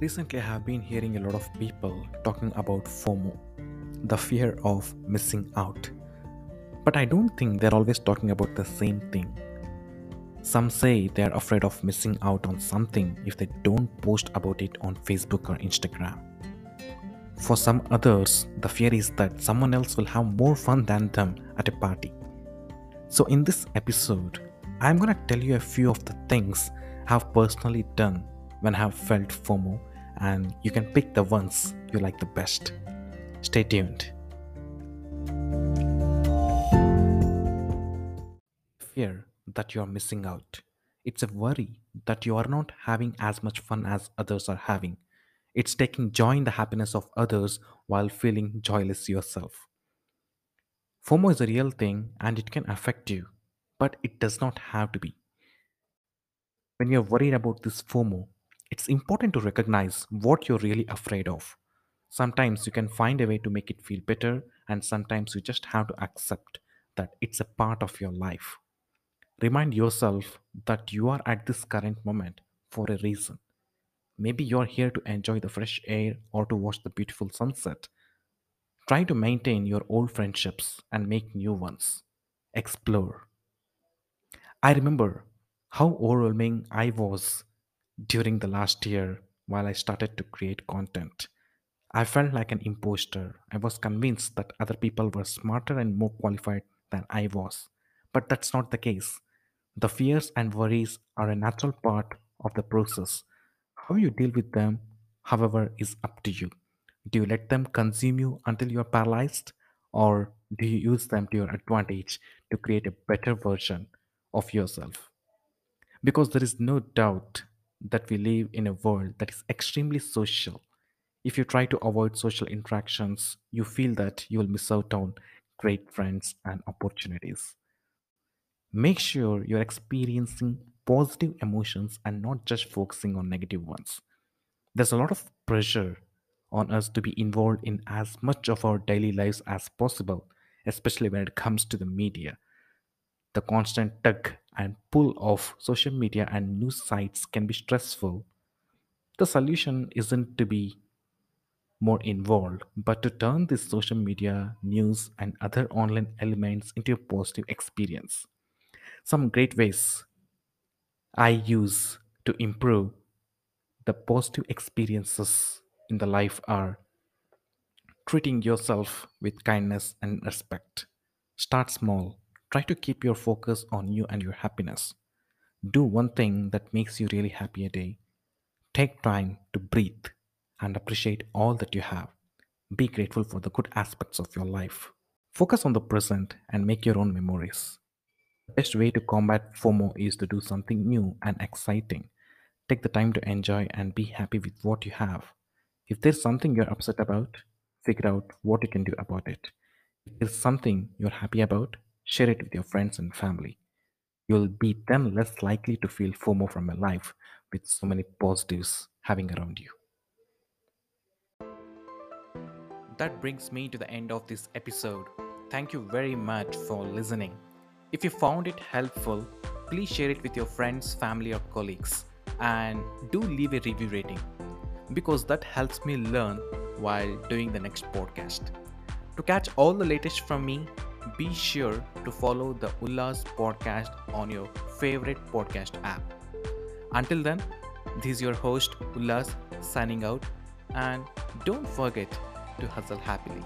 Recently, I have been hearing a lot of people talking about FOMO, the fear of missing out. But I don't think they're always talking about the same thing. Some say they're afraid of missing out on something if they don't post about it on Facebook or Instagram. For some others, the fear is that someone else will have more fun than them at a party. So, in this episode, I'm gonna tell you a few of the things I've personally done when I've felt FOMO, and you can pick the ones you like the best. Stay tuned. Fear that you are missing out. It's a worry that you are not having as much fun as others are having. It's taking joy in the happiness of others while feeling joyless yourself. FOMO is a real thing and it can affect you, but it does not have to be. When you're worried about this FOMO, it's important to recognize what you're really afraid of. Sometimes you can find a way to make it feel better, and sometimes you just have to accept that it's a part of your life. Remind yourself that you are at this current moment for a reason. Maybe you're here to enjoy the fresh air or to watch the beautiful sunset. Try to maintain your old friendships and make new ones. Explore. I remember how overwhelming I was during the last year while I started to create content. I felt like an imposter. I was convinced that other people were smarter and more qualified than I was. But that's not the case. The fears and worries are a natural part of the process. How you deal with them, however, is up to you. Do you let them consume you until you are paralyzed? Or do you use them to your advantage to create a better version of yourself? Because there is no doubt that we live in a world that is extremely social. If you try to avoid social interactions, you feel that you will miss out on great friends and opportunities. Make sure you're experiencing positive emotions and not just focusing on negative ones. There's a lot of pressure on us to be involved in as much of our daily lives as possible, especially when it comes to the media. The constant tug and pull of social media and news sites can be stressful. The solution isn't to be more involved, but to turn this social media, news, and other online elements into a positive experience. Some great ways I use to improve the positive experiences in the life are treating yourself with kindness and respect. Start small. Try to keep your focus on you and your happiness. Do one thing that makes you really happy a day. Take time to breathe and appreciate all that you have. Be grateful for the good aspects of your life. Focus on the present and make your own memories. The best way to combat FOMO is to do something new and exciting. Take the time to enjoy and be happy with what you have. If there's something you're upset about, figure out what you can do about it. If there's something you're happy about, share it with your friends and family. You'll be then less likely to feel FOMO from a life with so many positives having around you. That brings me to the end of this episode. Thank you very much for listening. If you found it helpful, please share it with your friends, family, or colleagues. And do leave a review rating because that helps me learn while doing the next podcast. To catch all the latest from me, be sure to follow the Ullas podcast on your favorite podcast app. Until then, this is your host Ullas signing out, and don't forget to hustle happily.